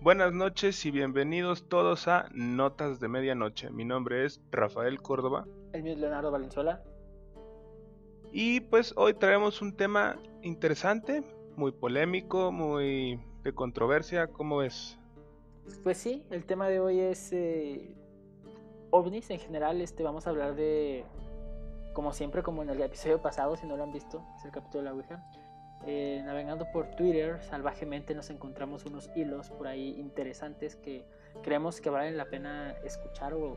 Buenas noches y bienvenidos todos a Notas de Medianoche. Mi nombre es Rafael Córdoba. El mío es Leonardo Valenzuela. Y pues hoy traemos un tema interesante, muy polémico, muy de controversia. ¿Cómo ves? Pues sí, el tema de hoy es eh, ovnis en general. Este, vamos a hablar de, como siempre, como en el episodio pasado, si no lo han visto, es el capítulo de la Ouija. Eh, navegando por Twitter, salvajemente nos encontramos unos hilos por ahí interesantes que creemos que valen la pena escuchar o,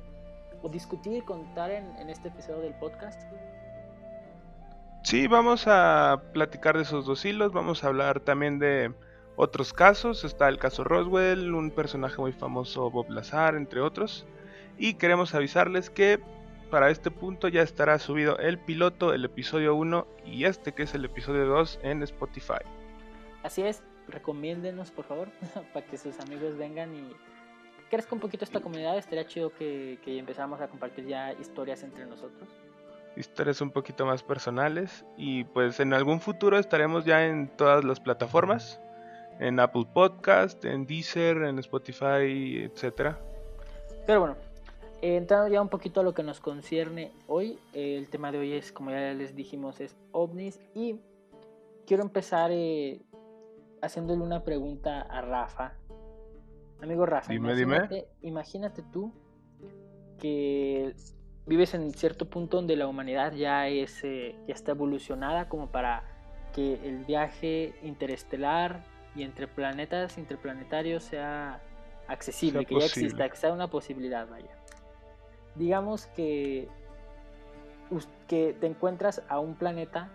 o discutir y contar en, en este episodio del podcast. Sí, vamos a platicar de esos dos hilos, vamos a hablar también de otros casos, está el caso Roswell, un personaje muy famoso Bob Lazar, entre otros, y queremos avisarles que para este punto ya estará subido el piloto, el episodio 1 y este que es el episodio 2 en Spotify. Así es, recomiéndenos por favor para que sus amigos vengan y crezca un poquito esta comunidad. Estaría chido que, que empezáramos a compartir ya historias entre nosotros. Historias un poquito más personales y pues en algún futuro estaremos ya en todas las plataformas, en Apple Podcast, en Deezer, en Spotify, etcétera. Pero bueno, eh, entrando ya un poquito a lo que nos concierne hoy, eh, el tema de hoy es, como ya les dijimos, es ovnis y quiero empezar eh, haciéndole una pregunta a Rafa. Amigo Rafa, Dime, imagínate, dime. imagínate tú que vives en cierto punto donde la humanidad ya, es, eh, ya está evolucionada como para que el viaje interestelar y entre planetas interplanetarios sea accesible, Sea que ya exista, que sea una posibilidad, vaya. Digamos que, que te encuentras a un planeta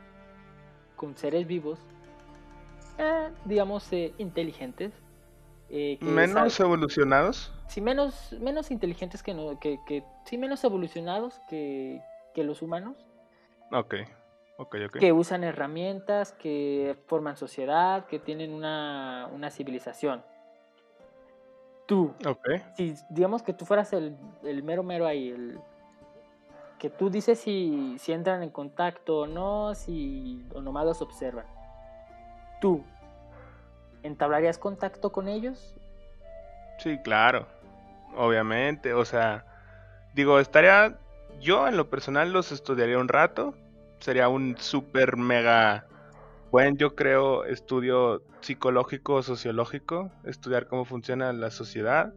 con seres vivos, eh, digamos, eh, inteligentes. eh, que Menos evolucionados. sí, menos, menos inteligentes que, no, que, que sí, menos evolucionados que, que los humanos, Ok, ok, ok. que usan herramientas, que forman sociedad, que tienen una, una civilización. Tú, si digamos que tú fueras el, el mero mero ahí, el que tú dices si, si entran en contacto o no, si o nomás los observan. Tú, ¿entablarías contacto con ellos? Sí, claro. Obviamente. O sea, digo, estaría. Yo en lo personal los estudiaría un rato. Sería un súper mega buen, yo creo, estudio psicológico, sociológico. Estudiar cómo funciona la sociedad.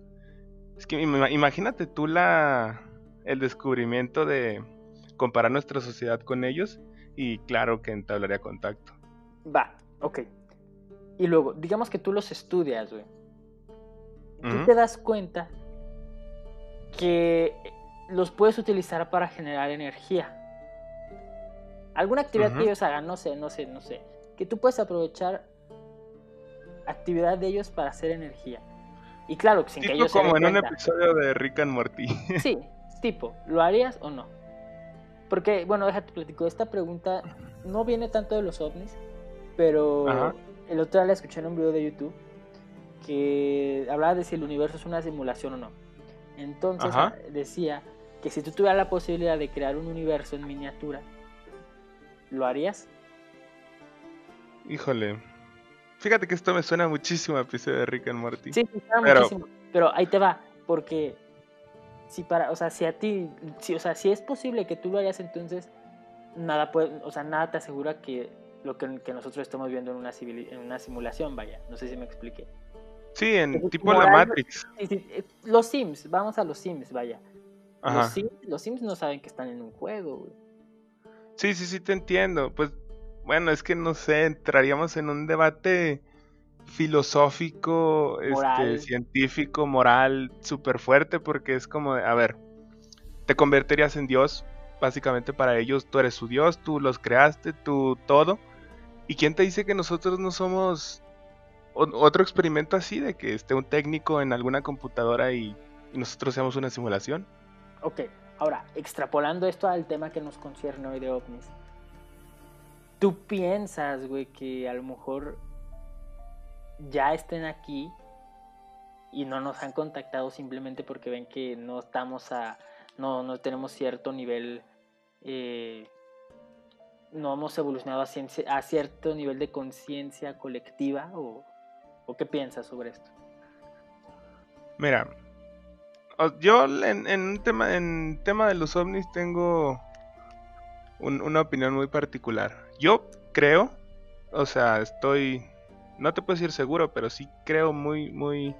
Es que ima- imagínate tú la. el descubrimiento de comparar nuestra sociedad con ellos. Y claro que entablaría contacto. Va, ok. Y luego, digamos que tú los estudias, güey. Tú te das cuenta que los puedes utilizar para generar energía. Alguna actividad que ellos hagan, no sé, no sé, no sé. Que tú puedes aprovechar actividad de ellos para hacer energía. Y claro, sin que ellos se como den en un episodio de Rick and Morty. Sí, tipo, ¿lo harías o no? Porque, bueno, déjate platico. Esta pregunta no viene tanto de los ovnis, pero Ajá. el otro día la escuché en un video de YouTube que hablaba de si el universo es una simulación o no. Entonces Ajá. ah, decía que si tú tuvieras la posibilidad de crear un universo en miniatura, ¿lo harías? Híjole. Fíjate que esto me suena muchísimo a episodio de Rick and Morty. Sí, claro, Pero- muchísimo. Pero ahí te va, porque si para, o sea, si a ti, si, o sea, si es posible que tú lo harías, entonces nada puede, o sea, nada te asegura que lo que, que nosotros estamos viendo en una civili- en una simulación, vaya. No sé si me expliqué. Sí, en Entonces, tipo la Matrix. Eh, los Sims, vamos a los Sims, vaya. Los. Sims, los Sims no saben que están en un juego, güey. Sí, sí, sí, te entiendo. Pues, bueno, es que no sé, entraríamos en un debate filosófico, Moral. este, científico, moral, súper fuerte, porque es como, a ver, te convertirías en Dios, básicamente para ellos, tú eres su Dios, tú los creaste, tú todo. ¿Y quién te dice que nosotros no somos otro experimento así, de que esté un técnico en alguna computadora y, y nosotros seamos una simulación? Ok, ahora, extrapolando esto al tema que nos concierne hoy de ovnis. ¿Tú piensas, güey, que a lo mejor ya estén aquí y no nos han contactado simplemente porque ven que no estamos a... no, no tenemos cierto nivel... eh, no hemos evolucionado a, a cierto nivel de conciencia colectiva o, o qué piensas sobre esto? Mira, yo en, un tema, en tema de los ovnis tengo una opinión muy particular. Yo creo, o sea, estoy, no te puedo decir seguro, pero sí creo muy, muy,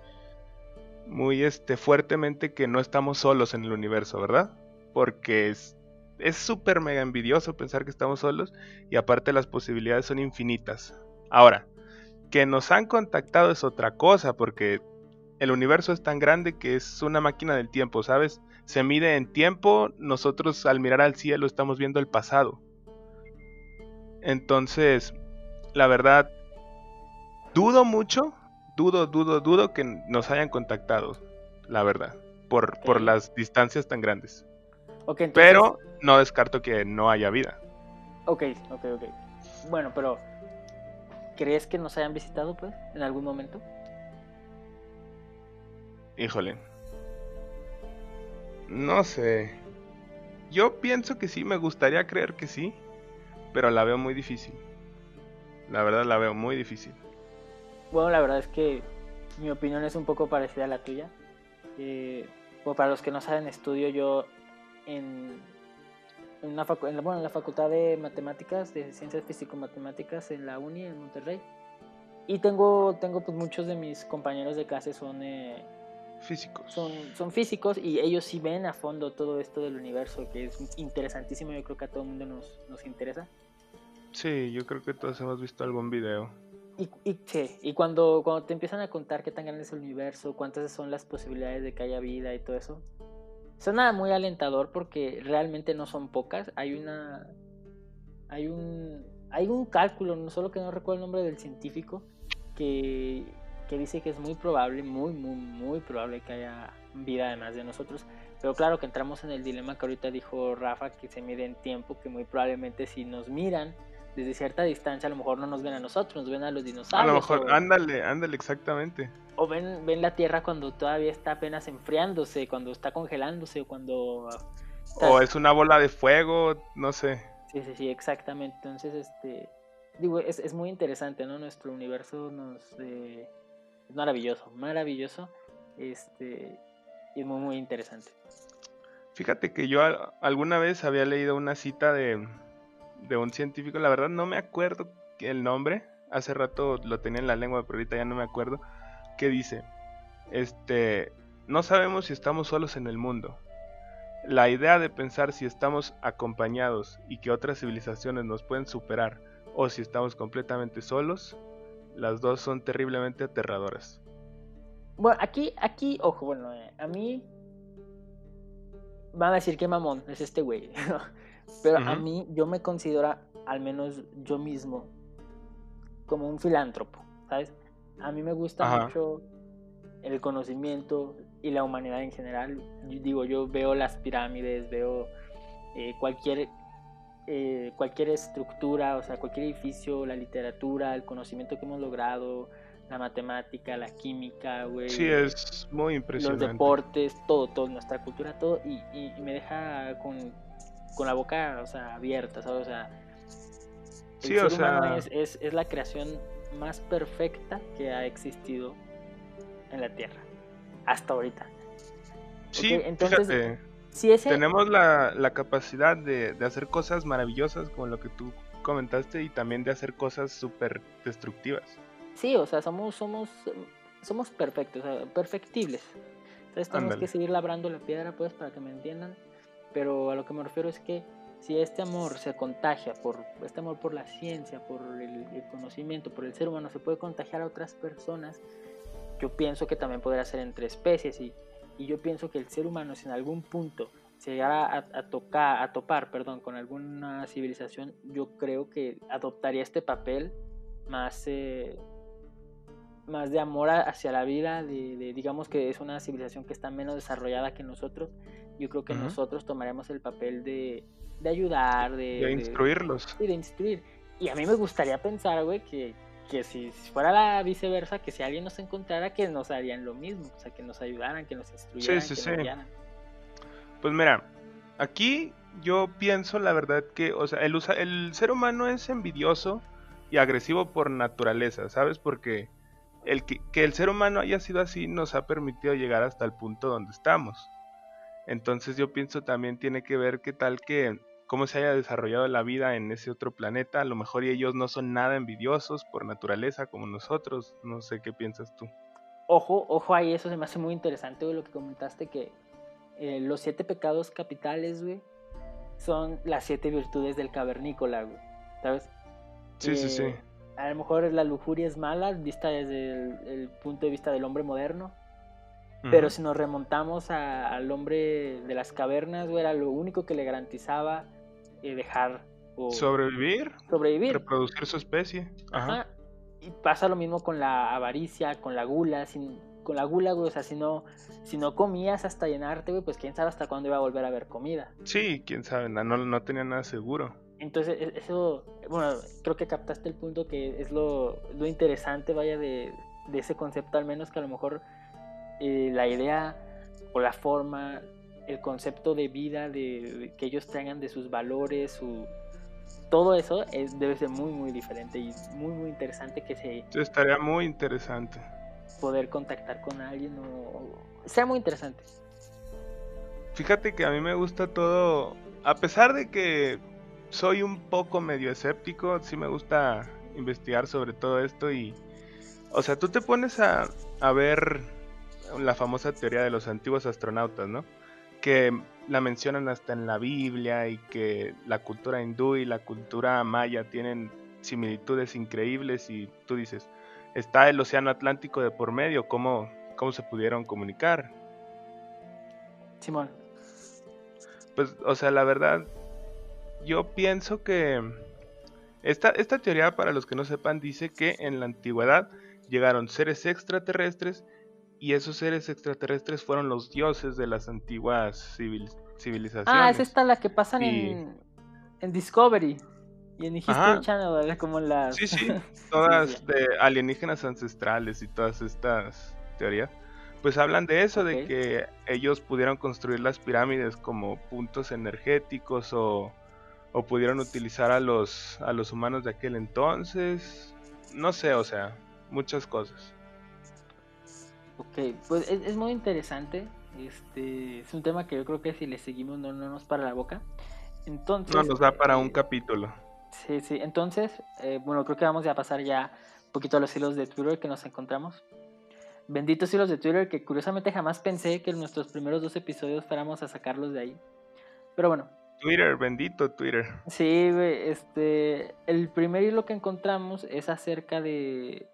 muy este, fuertemente que no estamos solos en el universo, ¿verdad? Porque es es súper mega envidioso pensar que estamos solos y aparte las posibilidades son infinitas. Ahora, que nos han contactado es otra cosa porque el universo es tan grande que es una máquina del tiempo, ¿sabes? Se mide en tiempo, nosotros al mirar al cielo estamos viendo el pasado. Entonces, la verdad, dudo mucho, dudo, dudo, dudo que nos hayan contactado, la verdad, por, por las distancias tan grandes. Pero no descarto que no haya vida. Ok, ok, ok. Bueno, pero ¿crees que nos hayan visitado, pues, en algún momento? Híjole. No sé. Yo pienso que sí, me gustaría creer que sí, pero la veo muy difícil. La verdad la veo muy difícil. Bueno, la verdad es que mi opinión es un poco parecida a la tuya. Eh, para los que no saben, estudio yo en, en, la, bueno, en la Facultad de Matemáticas, de Ciencias Físico-Matemáticas en la Uni en Monterrey. Y tengo, tengo pues muchos de mis compañeros de clase son... Eh, físicos. Son, son físicos y ellos sí ven a fondo todo esto del universo, que es interesantísimo, yo creo que a todo el mundo nos, nos interesa. Sí, yo creo que todos hemos visto algún video. Y, y, sí, y cuando, cuando te empiezan a contar qué tan grande es el universo, cuántas son las posibilidades de que haya vida y todo eso, Suena muy alentador porque realmente no son pocas. Hay una. Hay un. Hay un cálculo, no solo que no recuerdo el nombre del científico, que, que dice que es muy probable, muy, muy, muy probable que haya vida además de nosotros. Pero claro que entramos en el dilema que ahorita dijo Rafa, que se mide en tiempo, que muy probablemente si nos miran desde cierta distancia a lo mejor no nos ven a nosotros, nos ven a los dinosaurios. A lo mejor, ándale, ándale, exactamente. O ven, ven la Tierra cuando todavía está apenas enfriándose, cuando está congelándose, cuando... O es una bola de fuego, no sé. Sí, sí, sí, exactamente. Entonces, este... Digo, es, es muy interesante, ¿no? Nuestro universo nos... Eh, es maravilloso, maravilloso. Este... Y es muy, muy interesante. Fíjate que yo alguna vez había leído una cita de de un científico, la verdad no me acuerdo el nombre, hace rato lo tenía en la lengua, pero ahorita ya no me acuerdo, que dice, este, no sabemos si estamos solos en el mundo. La idea de pensar si estamos acompañados y que otras civilizaciones nos pueden superar o si estamos completamente solos, las dos son terriblemente aterradoras. Bueno, aquí, aquí, ojo, bueno, eh, a mí van a decir que mamón es este güey. Pero a mí, yo me considero, al menos yo mismo, como un filántropo, ¿sabes? A mí me gusta mucho el conocimiento y la humanidad en general. Yo, digo, yo veo las pirámides, veo eh, cualquier, eh, cualquier estructura, o sea, cualquier edificio, la literatura, el conocimiento que hemos logrado, la matemática, la química, güey. Sí, es muy impresionante. Los deportes, todo, todo, nuestra cultura, todo, y, y me deja con con la boca, o sea, abierta, ¿sabes? O sea, el sí, o sea... es, es, la creación más perfecta que ha existido en la Tierra, hasta ahorita. Sí, entonces, si ese... tenemos la, la capacidad de, de, hacer cosas maravillosas como lo que tú comentaste y también de hacer cosas súper destructivas. Sí, o sea, somos, somos, somos perfectos, o sea, perfectibles. Entonces tenemos que seguir labrando la piedra, pues, para que me entiendan. Pero a lo que me refiero es que si este amor se contagia por este amor por la ciencia, por el, conocimiento, por el ser humano, se puede contagiar a otras personas, yo pienso que también podría ser entre especies y, y yo pienso que el ser humano si en algún punto se llegara a, tocar, a topar, perdón, con alguna civilización, yo creo que adoptaría este papel más, eh, más de amor hacia la vida, de, digamos que es una civilización que está menos desarrollada que nosotros yo creo que nosotros tomaremos el papel de, de ayudar, de, de instruirlos. Y de instruir. Y a mí me gustaría pensar, güey, que, que si fuera la viceversa, que si alguien nos encontrara, que nos harían lo mismo, o sea, que nos ayudaran, que nos instruyeran, sí, sí, que sí. Pues mira, aquí yo pienso la verdad que, o sea, el, el ser humano es envidioso y agresivo por naturaleza, ¿sabes? Porque el que, que el ser humano haya sido así nos ha permitido llegar hasta el punto donde estamos. Entonces yo pienso también tiene que ver qué tal que cómo se haya desarrollado la vida en ese otro planeta. A lo mejor ellos no son nada envidiosos por naturaleza como nosotros. No sé qué piensas tú. Ojo, ojo ahí, eso se me hace muy interesante, güey, lo que comentaste, que eh, los siete pecados capitales, güey, son las siete virtudes del cavernícola, güey. ¿Sabes? Sí, sí, sí. Eh, a lo mejor la lujuria es mala, vista desde el, punto de vista del hombre moderno. Pero si nos remontamos al hombre de las cavernas, güey, era lo único que le garantizaba eh, dejar sobrevivir, sobrevivir, reproducir su especie. Ajá. Y pasa lo mismo con la avaricia, con la gula, sin, con la gula, güey, o sea, si no, si no comías hasta llenarte, güey, pues quién sabe hasta cuándo iba a volver a haber comida. Sí, quién sabe, no, no tenía nada seguro. Entonces, e, eso, bueno, creo que captaste el punto que es lo, lo interesante, vaya, de, de, ese concepto, al menos que a lo mejor eh, la idea o la forma el concepto de vida de, que ellos tengan de sus valores, su, todo eso es, debe ser muy, muy diferente y muy, muy interesante que se... Estaría muy interesante. Poder contactar con alguien o... Sea muy interesante. Fíjate que a mí me gusta todo, a pesar de que soy un poco medio escéptico, sí me gusta investigar sobre todo esto y... O sea, tú te pones a, a ver la famosa teoría de los antiguos astronautas, ¿no? Que la mencionan hasta en la Biblia y que la cultura hindú y la cultura maya tienen similitudes increíbles y tú dices, está el océano Atlántico de por medio, ¿cómo, cómo se pudieron comunicar? Simón. Pues, o sea, la verdad, yo pienso que esta, esta teoría, para los que no sepan, dice que en la antigüedad llegaron seres extraterrestres y esos seres extraterrestres fueron los dioses de las antiguas civilizaciones. Ah, es esta la que pasan en, Discovery y en History Channel, como las... Sí, sí, todas de alienígenas ancestrales y todas estas teorías. Pues hablan de eso, de que ellos pudieron construir las pirámides como puntos energéticos o, o pudieron utilizar a los, a los humanos de aquel entonces. No sé, o sea, muchas cosas. Ok, pues es, muy interesante. Este es un tema que yo creo que si le seguimos no, nos para la boca. Entonces. No nos da para un eh, capítulo. Sí, sí. Entonces, eh, bueno, creo que vamos a pasar ya un poquito a los hilos de Twitter que nos encontramos. Benditos hilos de Twitter que curiosamente jamás pensé que en nuestros primeros dos episodios fuéramos a sacarlos de ahí. Pero bueno. Twitter, bendito Twitter. Sí, este, el primer hilo que encontramos es acerca de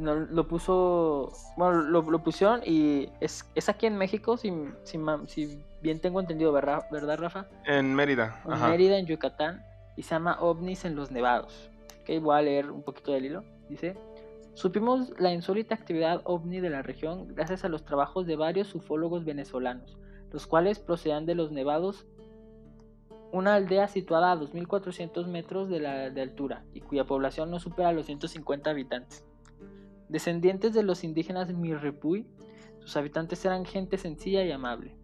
lo puso, bueno, lo, pusieron y es, es, aquí en México, si, si, bien tengo entendido, ¿verdad, ¿verdad Rafa? En Mérida. En Mérida, en Yucatán, y se llama OVNIs en los Nevados. Okay, voy a leer un poquito del hilo. Dice, supimos la insólita actividad OVNI de la región gracias a los trabajos de varios ufólogos venezolanos, los cuales procedían de los Nevados, una aldea situada a 2.400 metros de, la, de altura y cuya población no supera los 150 habitantes. Descendientes de los indígenas Mirripuy, sus habitantes eran gente sencilla y amable.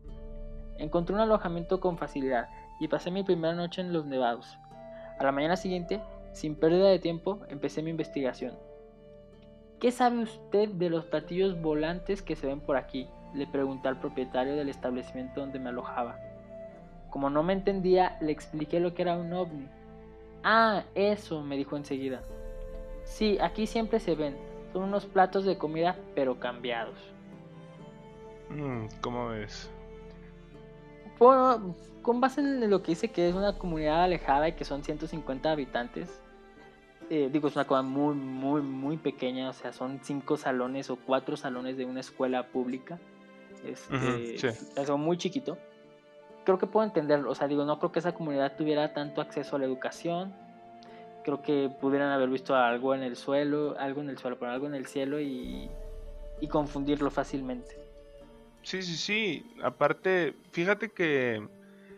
Encontré un alojamiento con facilidad y pasé mi primera noche en los nevados. A la mañana siguiente, sin pérdida de tiempo, empecé mi investigación. ¿Qué sabe usted de los platillos volantes que se ven por aquí? Le pregunté al propietario del establecimiento donde me alojaba. Como no me entendía, le expliqué lo que era un ovni. Ah, eso, me dijo enseguida. Sí, aquí siempre se ven, son unos platos de comida, pero cambiados. Mm, ¿Cómo ves? Bueno, con base en lo que dice que es una comunidad alejada y que son 150 habitantes, eh, digo, es una cosa muy, muy, muy pequeña, o sea, son cinco salones o cuatro salones de una escuela pública. Este, Es algo muy chiquito. Creo que puedo entenderlo, o sea, digo, no creo que esa comunidad tuviera tanto acceso a la educación, creo que pudieran haber visto algo en el suelo, algo en el suelo, pero algo en el cielo y, confundirlo fácilmente. Sí, sí, sí. Aparte, fíjate que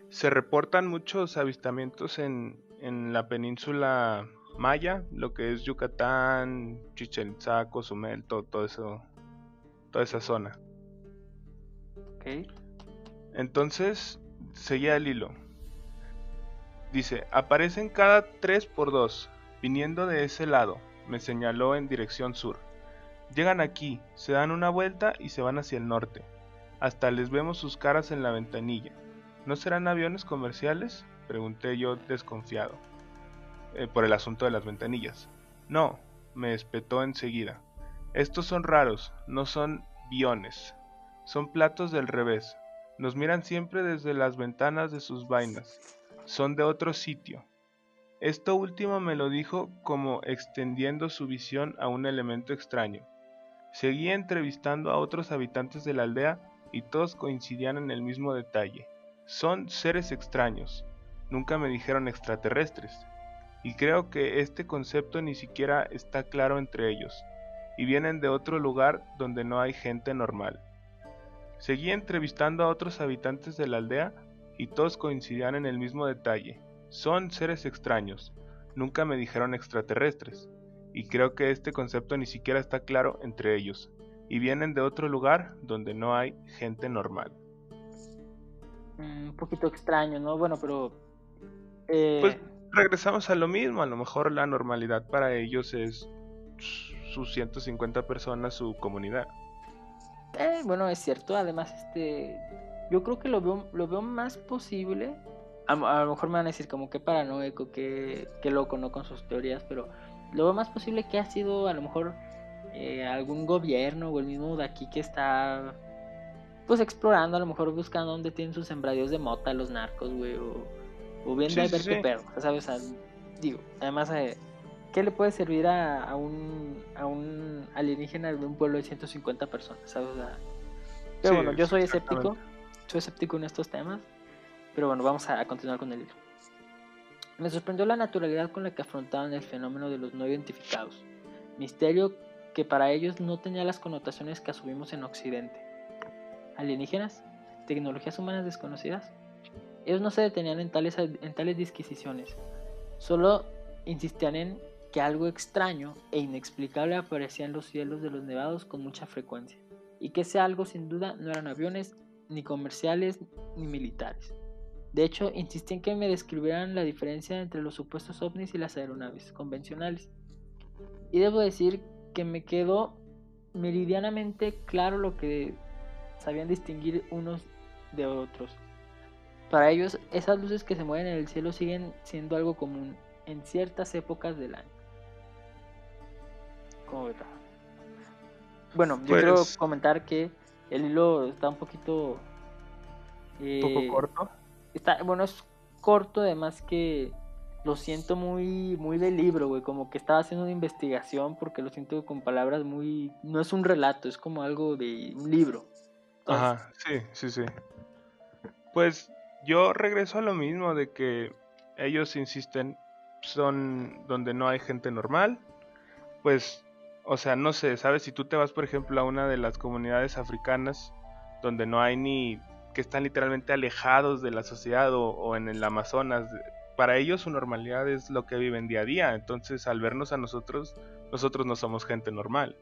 se reportan muchos avistamientos en, en la península Maya, lo que es Yucatán, Chichen Itza, Cozumel, todo, todo eso, toda esa zona. Ok. Entonces, seguía el hilo. Dice, aparecen cada 3 por 2, viniendo de ese lado, me señaló en dirección sur. Llegan aquí, se dan una vuelta y se van hacia el norte. Hasta les vemos sus caras en la ventanilla. ¿No serán aviones comerciales? Pregunté yo desconfiado. Eh, por el asunto de las ventanillas. No, me espetó enseguida. Estos son raros, no son biones. Son platos del revés. Nos miran siempre desde las ventanas de sus vainas. Son de otro sitio. Esto último me lo dijo como extendiendo su visión a un elemento extraño. Seguía entrevistando a otros habitantes de la aldea y todos coincidían en el mismo detalle. Son seres extraños. Nunca me dijeron extraterrestres. Y creo que este concepto ni siquiera está claro entre ellos. Y vienen de otro lugar donde no hay gente normal. Seguí entrevistando a otros habitantes de la aldea y todos coincidían en el mismo detalle. Son seres extraños. Nunca me dijeron extraterrestres. Y creo que este concepto ni siquiera está claro entre ellos. Y vienen de otro lugar donde no hay gente normal. Mm, un poquito extraño, ¿no? Bueno, pero... Eh, pues regresamos a lo mismo, a lo mejor la normalidad para ellos es sus 150 personas, su comunidad. Eh, bueno, es cierto, además, este, yo creo que lo veo, lo veo más posible, a, lo mejor me van a decir como que paranoico, que, que loco, ¿no? Con sus teorías, pero lo veo más posible que ha sido a lo mejor eh, algún gobierno o el mismo de aquí que está pues explorando, a lo mejor buscando dónde tienen sus sembradíos de mota los narcos, güey, o, o viendo a ver qué perro, ¿sabes? digo, además, eh, ¿qué le puede servir a, un, a un alienígena de un pueblo de 150 personas, ¿sabes? pero bueno, yo soy escéptico, soy escéptico en estos temas, pero bueno, vamos a, continuar con el hilo. Me sorprendió la naturalidad con la que afrontaban el fenómeno de los no identificados, misterio que para ellos no tenía las connotaciones que asumimos en Occidente alienígenas, tecnologías humanas desconocidas. Ellos no se detenían en tales, en tales disquisiciones, solo insistían en que algo extraño e inexplicable aparecía en los cielos de los nevados con mucha frecuencia, y que ese algo sin duda no eran aviones, ni comerciales, ni militares. De hecho, insistían que me describieran la diferencia entre los supuestos ovnis y las aeronaves convencionales. Y debo decir que me quedó meridianamente claro lo que sabían distinguir unos de otros. Para ellos, esas luces que se mueven en el cielo siguen siendo algo común en ciertas épocas del año. ¿Cómo ves? Bueno, yo quiero pues comentar que el hilo está un poquito. ¿Un poco eh, corto? Está, bueno, es corto, además que lo siento muy, muy de libro, güey. Como que estaba haciendo una investigación porque lo siento con palabras muy. No es un relato, es como algo de un libro. Ajá, sí, sí, sí. Pues yo regreso a lo mismo de que ellos insisten son donde no hay gente normal. Pues, o sea, no sé, ¿sabes? Si tú te vas, por ejemplo, a una de las comunidades africanas donde no hay ni que están literalmente alejados de la sociedad o, en el Amazonas, para ellos su normalidad es lo que viven día a día. Entonces, al vernos a nosotros, nosotros no somos gente normal.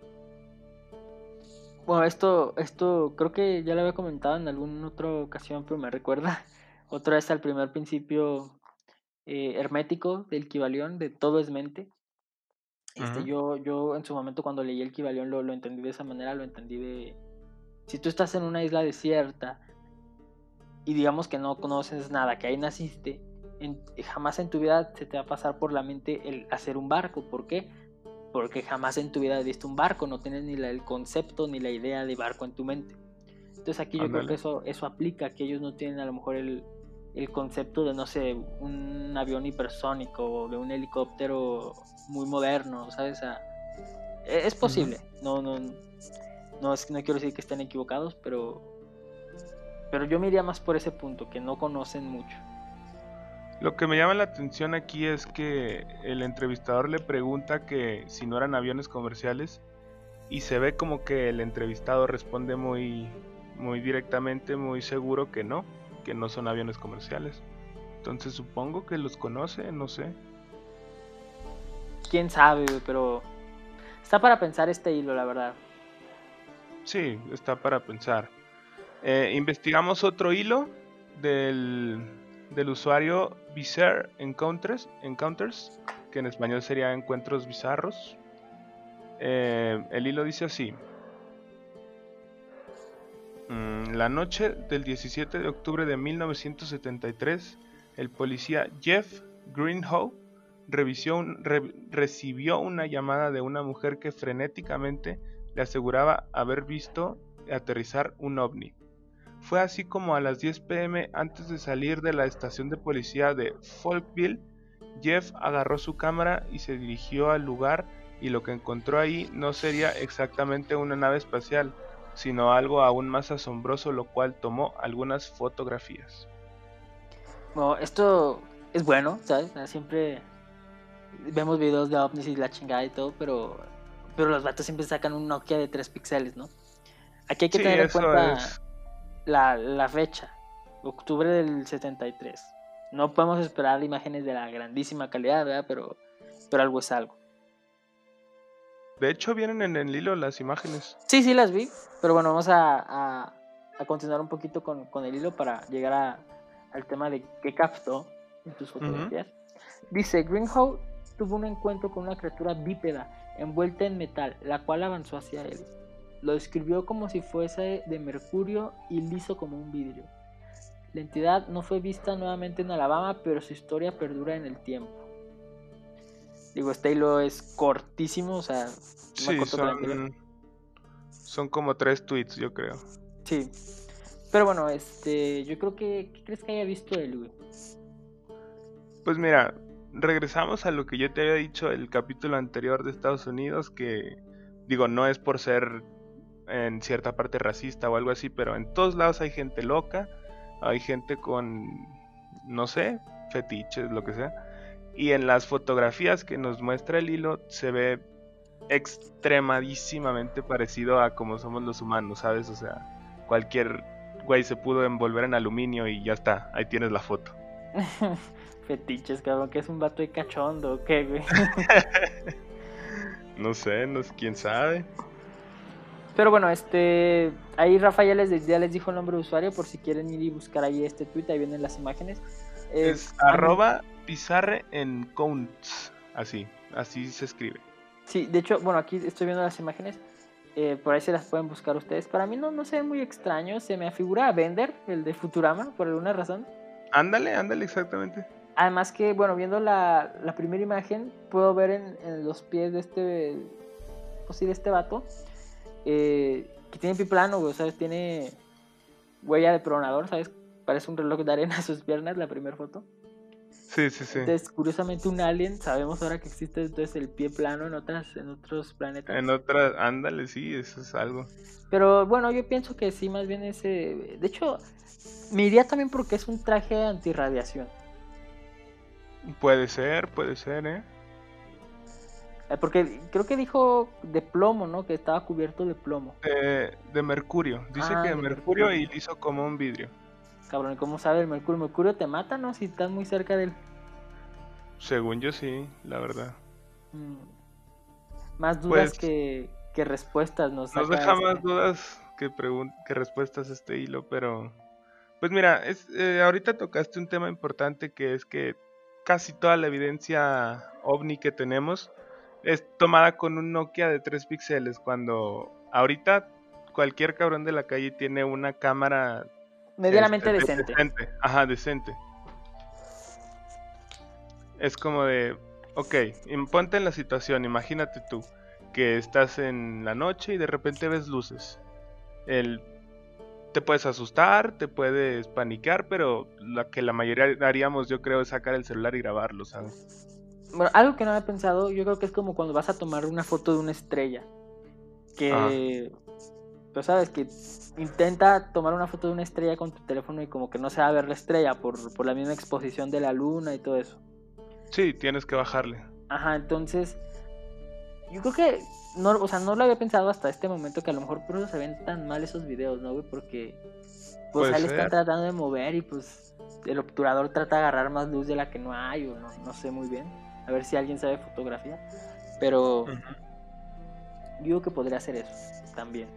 Bueno, esto, esto creo que ya lo había comentado en alguna otra ocasión, pero me recuerda otra vez al primer principio eh, hermético del Kibalión, de todo es mente. Este, yo, yo en su momento cuando leí el Kibalión lo, lo entendí de esa manera, lo entendí de... Si tú estás en una isla desierta y digamos que no conoces nada, que ahí naciste, jamás en tu vida se te va a pasar por la mente el hacer un barco. ¿Por qué? porque jamás en tu vida has visto un barco, no tienes ni el concepto ni la idea de barco en tu mente. Entonces aquí yo creo que eso, eso aplica, que ellos no tienen a lo mejor el, concepto de, no sé, un avión hipersónico o de un helicóptero muy moderno, ¿sabes? E, es posible, no, no, no, es, no quiero decir que estén equivocados, pero, pero yo me iría más por ese punto, que no conocen mucho. Lo que me llama la atención aquí es que el entrevistador le pregunta que si no eran aviones comerciales y se ve como que el entrevistado responde muy muy directamente, muy seguro que no, que no son aviones comerciales. Entonces supongo que los conoce, no sé. Quién sabe, pero está para pensar este hilo, la verdad. Sí, está para pensar. Eh, investigamos otro hilo del del usuario Bizarre Encounters, Encounters, que en español sería Encuentros Bizarros. eh, el hilo dice así. Mm, la noche del 17 de octubre de 1973, el policía Jeff Greenhow recibió una llamada de una mujer que frenéticamente le aseguraba haber visto aterrizar un ovni. Fue así como a las 10 pm antes de salir de la estación de policía de Folkville, Jeff agarró su cámara y se dirigió al lugar y lo que encontró ahí no sería exactamente una nave espacial, sino algo aún más asombroso, lo cual tomó algunas fotografías. Bueno, esto es bueno, ¿sabes? Siempre vemos videos de ovnis y la chingada y todo, pero, pero los vatos siempre sacan un Nokia de 3 píxeles, ¿no? Aquí hay que tener en cuenta la, la fecha, octubre del 73. No podemos esperar imágenes de la grandísima calidad, ¿verdad? Pero, pero algo es algo. De hecho, vienen en el hilo las imágenes. Sí, sí, las vi. Pero bueno, vamos a, a, continuar un poquito con, con, el hilo para llegar a, al tema de qué captó en tus fotografías. Dice: Greenhow tuvo un encuentro con una criatura bípeda envuelta en metal, la cual avanzó hacia él. Lo describió como si fuese de mercurio y liso como un vidrio. La entidad no fue vista nuevamente en Alabama, pero su historia perdura en el tiempo. Digo, este hilo es cortísimo, o sea, sí, son, son como tres tweets, yo creo. Sí. Pero bueno, este, yo creo que, ¿qué crees que haya visto él, güey? Pues mira, regresamos a lo que yo te había dicho el capítulo anterior de Estados Unidos, que digo, no es por ser en cierta parte racista o algo así, pero en todos lados hay gente loca, hay gente con, no sé, fetiches, lo que sea. Y en las fotografías que nos muestra el hilo se ve extremadísimamente parecido a como somos los humanos, ¿sabes? O sea, cualquier güey se pudo envolver en aluminio y ya está, ahí tienes la foto. Fetiches, cabrón, que es un vato de cachondo, ¿qué, güey? no sé, no sé, quién sabe. Pero bueno, este. Ahí Rafa ya les, ya les dijo el nombre de usuario por si quieren ir y buscar ahí este tweet, ahí vienen las imágenes. es arroba pizarre en counts. Así, así se escribe. Sí, de hecho, bueno, aquí estoy viendo las imágenes. Eh, por ahí se las pueden buscar ustedes. Para mí no, no se ve muy extraño. Se me afigura a Bender, el de Futurama, por alguna razón. Ándale, ándale, exactamente. Además que, bueno, viendo la, la primera imagen, puedo ver en, en, los pies de este, pues sí, de este vato, eh, que tiene pie plano, güey, ¿sabes? Tiene huella de pronador, ¿sabes? Parece un reloj de arena a sus piernas, la primera foto. Sí, sí, sí. Entonces, curiosamente, un alien, sabemos ahora que existe entonces el pie plano en otras, en otros planetas. En otras, ándale, sí, eso es algo. Pero bueno, yo pienso que sí, más bien ese. De hecho, me iría también porque es un traje antirradiación. Puede ser, puede ser, ¿eh? ¿eh? Porque creo que dijo de plomo, ¿no? Que estaba cubierto de plomo. de mercurio. Dice ah, que de, mercurio, mercurio, y liso como un vidrio. Cabrón, ¿cómo sabe el mercurio? ¿El mercurio te mata, no? Si estás muy cerca de él. Según yo sí, la verdad. Mm. Más dudas pues, que, que, respuestas nos Nos deja más este dudas que, que respuestas este hilo, pero... Pues mira, es, eh, ahorita tocaste un tema importante que es que casi toda la evidencia ovni que tenemos es tomada con un Nokia de 3 píxeles, cuando ahorita cualquier cabrón de la calle tiene una cámara medianamente este, decente. decente. Ajá, decente. Es como de, ok, ponte en la situación, imagínate tú que estás en la noche y de repente ves luces. El, te puedes asustar, te puedes panicar, pero lo que la mayoría haríamos yo creo es sacar el celular y grabarlo, ¿sabes? Bueno, algo que no había pensado, yo creo que es como cuando vas a tomar una foto de una estrella. Que, tú sabes, que intenta tomar una foto de una estrella con tu teléfono y como que no se va a ver la estrella por, por la misma exposición de la luna y todo eso. Sí, tienes que bajarle. Ajá, entonces yo creo que no, o sea, no lo había pensado hasta este momento que a lo mejor por eso se ven tan mal esos videos, ¿no, güey? Porque pues ahí le están tratando de mover y pues el obturador trata de agarrar más luz de la que no hay o no, no sé muy bien. A ver si alguien sabe fotografía. Pero yo digo que podría hacer eso también.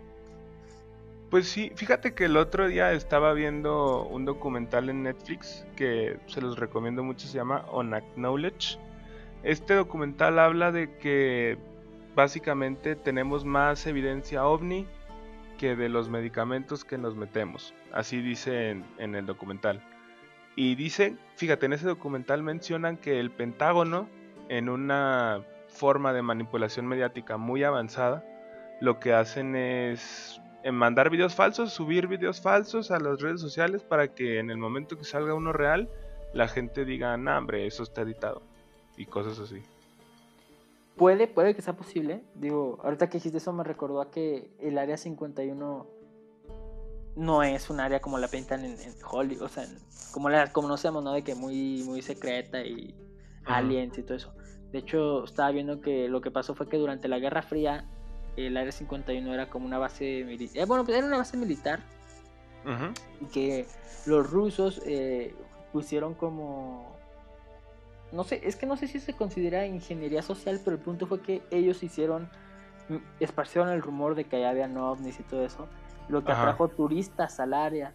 Pues sí, fíjate que el otro día estaba viendo un documental en Netflix que se los recomiendo mucho, se llama On Acknowledge. Este documental habla de que básicamente tenemos más evidencia ovni que de los medicamentos que nos metemos. Así dice en, el documental. Y dice, fíjate, en ese documental mencionan que el Pentágono, en una forma de manipulación mediática muy avanzada, lo que hacen es eh, mandar videos falsos, subir videos falsos a las redes sociales para que en el momento que salga uno real, la gente diga, nah, hombre, eso está editado. Y cosas así. Puede, puede que sea posible. Digo, ahorita que dijiste eso me recordó a que el área 51 no es un área como la pintan en, Hollywood, o sea, como la conocemos, ¿no? De que muy, muy secreta y aliens y todo eso. De hecho, estaba viendo que lo que pasó fue que durante la Guerra Fría el área 51 era como una base militar. Eh, bueno, pues era una base militar. Y que los rusos eh, pusieron como no sé, es que no sé si se considera ingeniería social, pero el punto fue que ellos hicieron, mm, esparcieron el rumor de que allá había ovnis y todo eso, lo que atrajo turistas al área.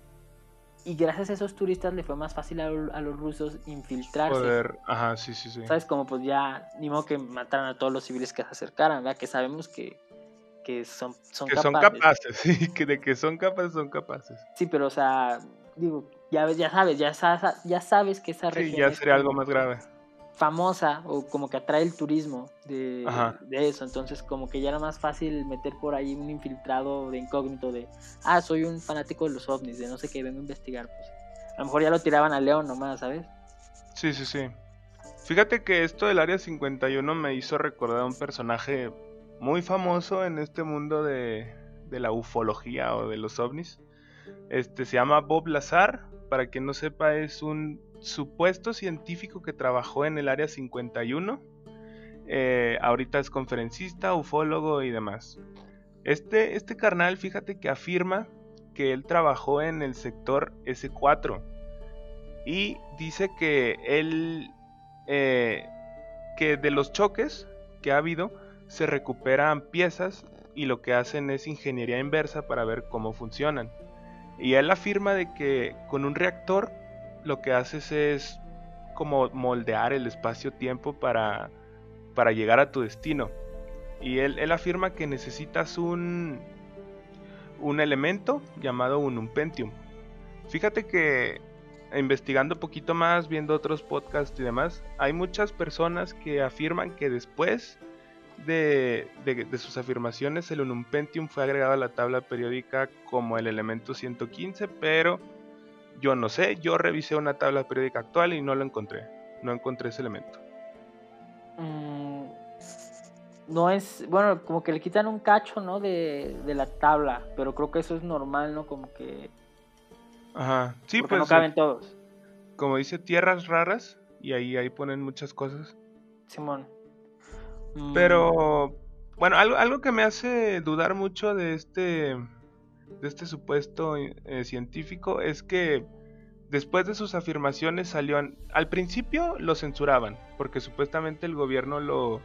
Y gracias a esos turistas le fue más fácil a, los rusos infiltrarse. Poder, ajá, sí, sí, sí. ¿Sabes? Como pues ya, ni modo que mataran a todos los civiles que se acercaran, ¿verdad? Que sabemos que, que son, son que capaces. son capaces, sí, que de que son capaces, son capaces. Sí, pero o sea, digo, ya, ya sabes, ya, ya sabes que esa región. Sí, ya sería algo más grave famosa o como que atrae el turismo de, eso. Entonces, como que ya era más fácil meter por ahí un infiltrado de incógnito de, ah, soy un fanático de los ovnis, de no sé qué, vengo a investigar. Pues a lo mejor ya lo tiraban a León nomás, ¿sabes? Sí, sí, sí. Fíjate que esto del Área 51 me hizo recordar a un personaje muy famoso en este mundo de, de la ufología o de los ovnis. Este se llama Bob Lazar. Para quien no sepa, es un supuesto científico que trabajó en el área 51. Eh, ahorita es conferencista, ufólogo y demás. Este, este carnal, fíjate que afirma que él trabajó en el sector S4 y dice que él, eh, que de los choques que ha habido, se recuperan piezas y lo que hacen es ingeniería inversa para ver cómo funcionan. Y él afirma de que con un reactor lo que haces es como moldear el espacio-tiempo para, para llegar a tu destino. Y él, él afirma que necesitas un, un elemento llamado un Umpentium. Fíjate que investigando un poquito más, viendo otros podcasts y demás, hay muchas personas que afirman que después de, de, sus afirmaciones el Unumpentium fue agregado a la tabla periódica como el elemento 115, pero yo no sé, yo revisé una tabla periódica actual y no lo encontré. No encontré ese elemento. Mm, no es, bueno, como que le quitan un cacho, ¿no? De, la tabla, pero creo que eso es normal, ¿no? Como que... Ajá, sí, pues... No caben todos. Como dice, tierras raras, y ahí, ahí ponen muchas cosas. Simón. Pero, mm. bueno, algo, algo que me hace dudar mucho de este de este supuesto eh, científico es que después de sus afirmaciones salió... Al principio lo censuraban, porque supuestamente el gobierno lo,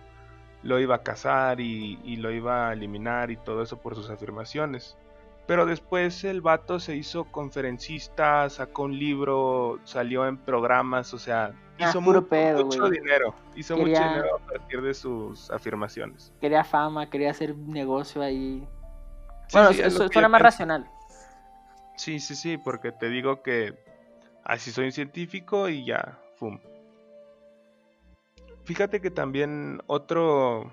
lo iba a cazar y, y, lo iba a eliminar y todo eso por sus afirmaciones. Pero después el vato se hizo conferencista, sacó un libro, salió en programas, o sea, ah, hizo mucho dinero. Hizo mucho dinero a partir de sus afirmaciones. Quería fama, quería hacer negocio ahí bueno, eso suena más racional. Sí, sí, sí, porque te digo que así soy un científico y ya, ¡fum! Fíjate que también otro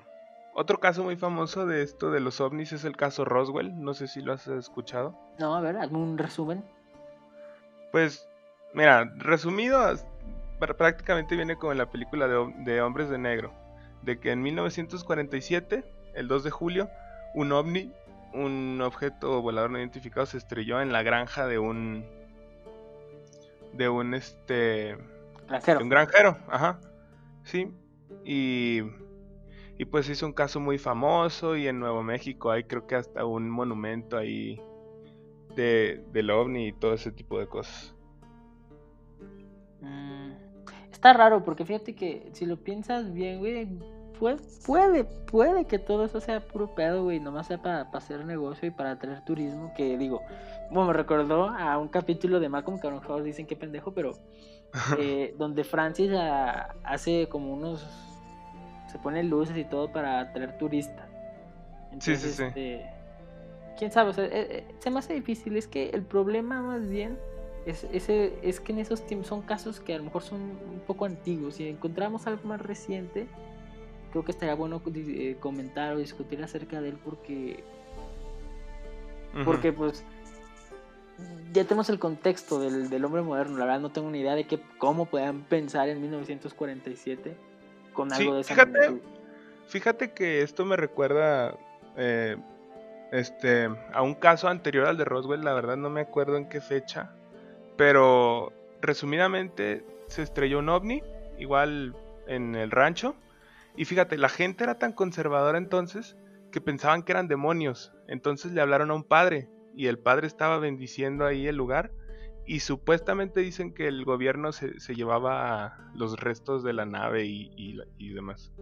otro caso muy famoso de esto de los ovnis es el caso Roswell. No sé si lo has escuchado. No, a ver, un resumen. Pues, mira, resumido, prácticamente viene como en la película de, de Hombres de Negro. De que en 1947, el 2 de julio, un ovni un objeto volador no identificado se estrelló en la granja de un de un este granjero. un granjero, ajá. Sí. Y y pues hizo un caso muy famoso y en Nuevo México hay creo que hasta un monumento ahí de del ovni y todo ese tipo de cosas. Mm, está raro porque fíjate que si lo piensas bien, güey, puede, puede, puede que todo eso sea puro pedo, güey, nomás sea para, hacer negocio y para traer turismo, que digo, bueno, me recordó a un capítulo de Malcolm que a lo mejor dicen que pendejo, pero eh, donde Francis hace como unos, se pone luces y todo para traer turistas. sí, sí, sí. Este, quién sabe, o sea, eh, eh, se me hace difícil. Es que el problema más bien es, ese, es que en esos tiempos son casos que a lo mejor son un poco antiguos. Si encontramos algo más reciente, creo que estaría bueno eh, comentar o discutir acerca de él porque. Porque, pues. Ya tenemos el contexto del, del, hombre moderno. La verdad, no tengo ni idea de que, cómo podían pensar en 1947 con algo de esa fíjate, Fíjate que esto me recuerda. Eh, este, a un caso anterior al de Roswell, la verdad no me acuerdo en qué fecha, pero resumidamente se estrelló un ovni, igual en el rancho, y fíjate, la gente era tan conservadora entonces que pensaban que eran demonios, entonces le hablaron a un padre, y el padre estaba bendiciendo ahí el lugar, y supuestamente dicen que el gobierno se, llevaba los restos de la nave y, y demás.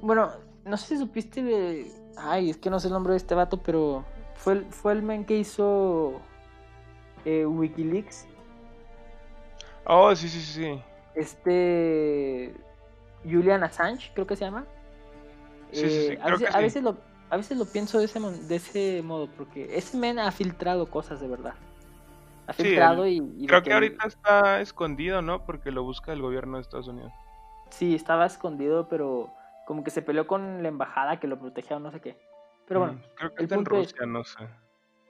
Bueno, no sé si supiste de Ay, es que no sé el nombre de este vato, pero fue el, fue el men que hizo eh, Wikileaks. Oh, sí, sí, sí. Este. Julian Assange, creo que se llama. Sí, sí, sí. Eh, a, veces, lo, a veces lo pienso de ese, de ese modo, porque ese men ha filtrado cosas de verdad. Ha filtrado y, Creo que, ahorita está escondido, ¿no? Porque lo busca el gobierno de Estados Unidos. Sí, estaba escondido, pero como que se peleó con la embajada que lo protegía o no sé qué. Pero bueno, mm, creo que el punto en Rusia, no sé.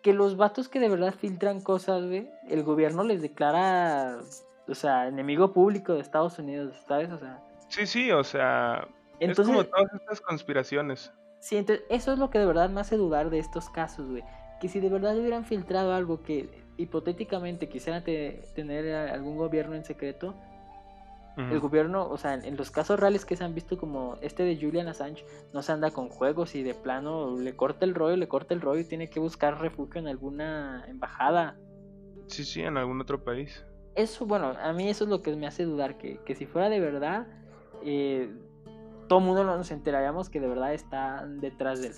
Que los vatos que de verdad filtran cosas, güey, el gobierno les declara, o sea, enemigo público de Estados Unidos, ¿sabes? O sea. Sí, sí, o sea, es como todas estas conspiraciones. Sí, entonces eso es lo que de verdad me hace dudar de estos casos, güey. Que si de verdad hubieran filtrado algo que hipotéticamente quisieran tener algún gobierno en secreto, el gobierno, o sea, en, los casos reales que se han visto como este de Julian Assange, no se anda con juegos y de plano le corta el rollo, le corta el rollo y tiene que buscar refugio en alguna embajada. Sí, sí, en algún otro país. Eso, bueno, a mí eso es lo que me hace dudar, que, que si fuera de verdad, eh, todo el mundo nos enteraríamos que de verdad está detrás de él.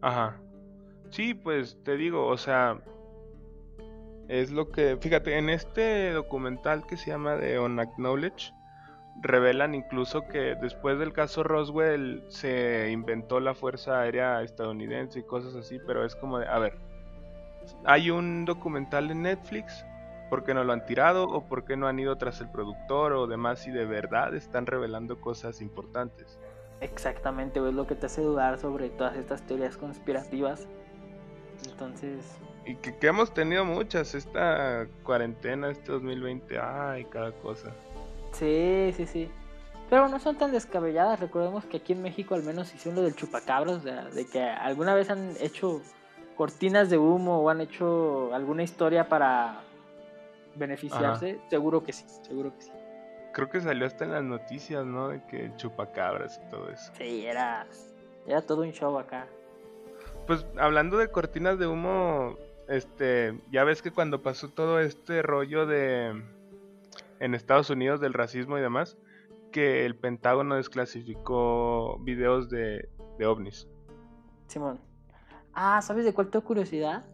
Ajá. Sí, pues te digo, o sea, es lo que, fíjate, en este documental que se llama The Unacknowledged, revelan incluso que después del caso Roswell se inventó la Fuerza Aérea estadounidense y cosas así, pero es como de, a ver, hay un documental en Netflix, ¿por qué no lo han tirado? ¿O por qué no han ido tras el productor? O demás, si de verdad están revelando cosas importantes. Exactamente, es lo que te hace dudar sobre todas estas teorías conspirativas. Entonces, y que, hemos tenido muchas esta cuarentena, este 2020, ay, cada cosa. Sí, sí, sí. Pero no son tan descabelladas. Recordemos que aquí en México al menos hicieron lo del chupacabras, o sea, de que alguna vez han hecho cortinas de humo o han hecho alguna historia para beneficiarse. Seguro que sí, seguro que sí. Creo que salió hasta en las noticias, ¿no? De que chupacabras y todo eso. Sí, era, era todo un show acá. Pues hablando de cortinas de humo, este, ya ves que cuando pasó todo este rollo de en Estados Unidos del racismo y demás, que el Pentágono desclasificó videos de, de ovnis. Simón. Ah, ¿sabes de cuál tengo curiosidad?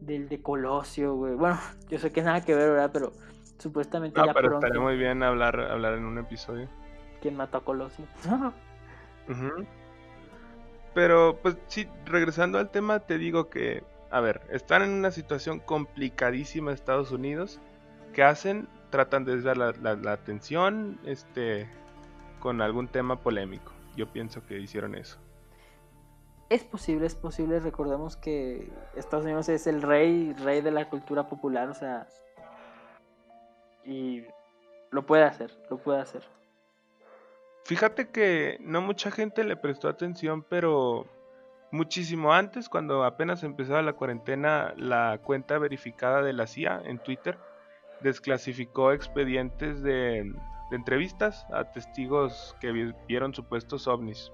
Del de Colosio, güey. Bueno, yo sé que nada que ver, ¿verdad? Pero supuestamente no, pero estaría muy bien hablar, hablar en un episodio. ¿Quién mató a Colosio? Pero, pues sí, regresando al tema, te digo que a ver, están en una situación complicadísima Estados Unidos. ¿Qué hacen? Tratan de desviar la, atención este, con algún tema polémico. Yo pienso que hicieron eso. Es posible, es posible. Recordemos que Estados Unidos es el rey, rey de la cultura popular, o sea. Y lo puede hacer, lo puede hacer. Fíjate que no mucha gente le prestó atención, pero Muchísimo antes, cuando apenas empezaba la cuarentena, la cuenta verificada de la CIA en Twitter desclasificó expedientes de, entrevistas a testigos que vieron supuestos ovnis.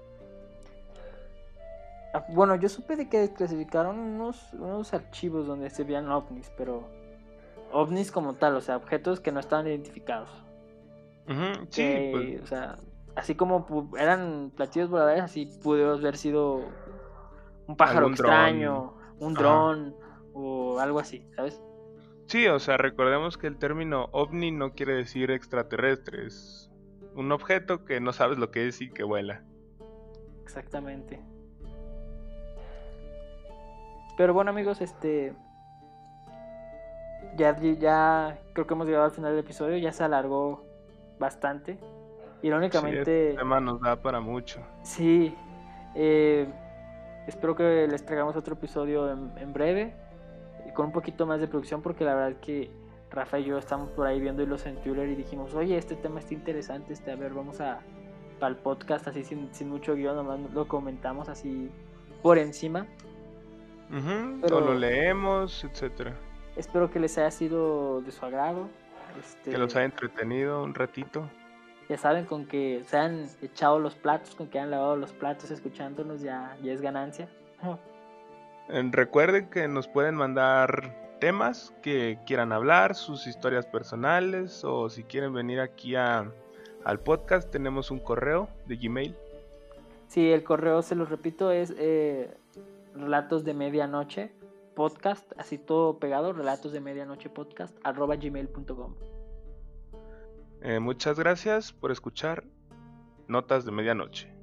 Ah, bueno, yo supe de que desclasificaron unos, unos archivos donde se veían ovnis, pero ovnis como tal, o sea, objetos que no estaban identificados. sí, pues. o sea, así como eran platillos voladores, así pudo haber sido un pájaro extraño, un dron o algo así, ¿sabes? Sí, o sea, recordemos que el término ovni no quiere decir extraterrestre, es un objeto que no sabes lo que es y que vuela. Exactamente. Pero bueno amigos, este ya, ya creo que hemos llegado al final del episodio, ya se alargó bastante. Irónicamente... Sí, este tema nos da para mucho. Sí, eh, espero que les traigamos otro episodio en, breve y con un poquito más de producción porque la verdad que Rafa y yo estamos por ahí viendo los en Twitter y dijimos, oye, este tema está interesante, este, a ver, vamos a para el podcast así sin, sin mucho guion, nomás lo comentamos así por encima. Pero lo leemos, etcétera. Espero que les haya sido de su agrado. Este, que los haya entretenido un ratito. Ya saben, con que se han echado los platos, con que han lavado los platos escuchándonos, ya, ya es ganancia. Recuerden que nos pueden mandar temas que quieran hablar, sus historias personales o si quieren venir aquí a, al podcast tenemos un correo de Gmail. Sí, el correo, se los repito, es eh, relatos de medianoche podcast, así todo pegado, relatos de medianoche podcast, arroba gmail.com. Eh, muchas gracias por escuchar Notas de Medianoche.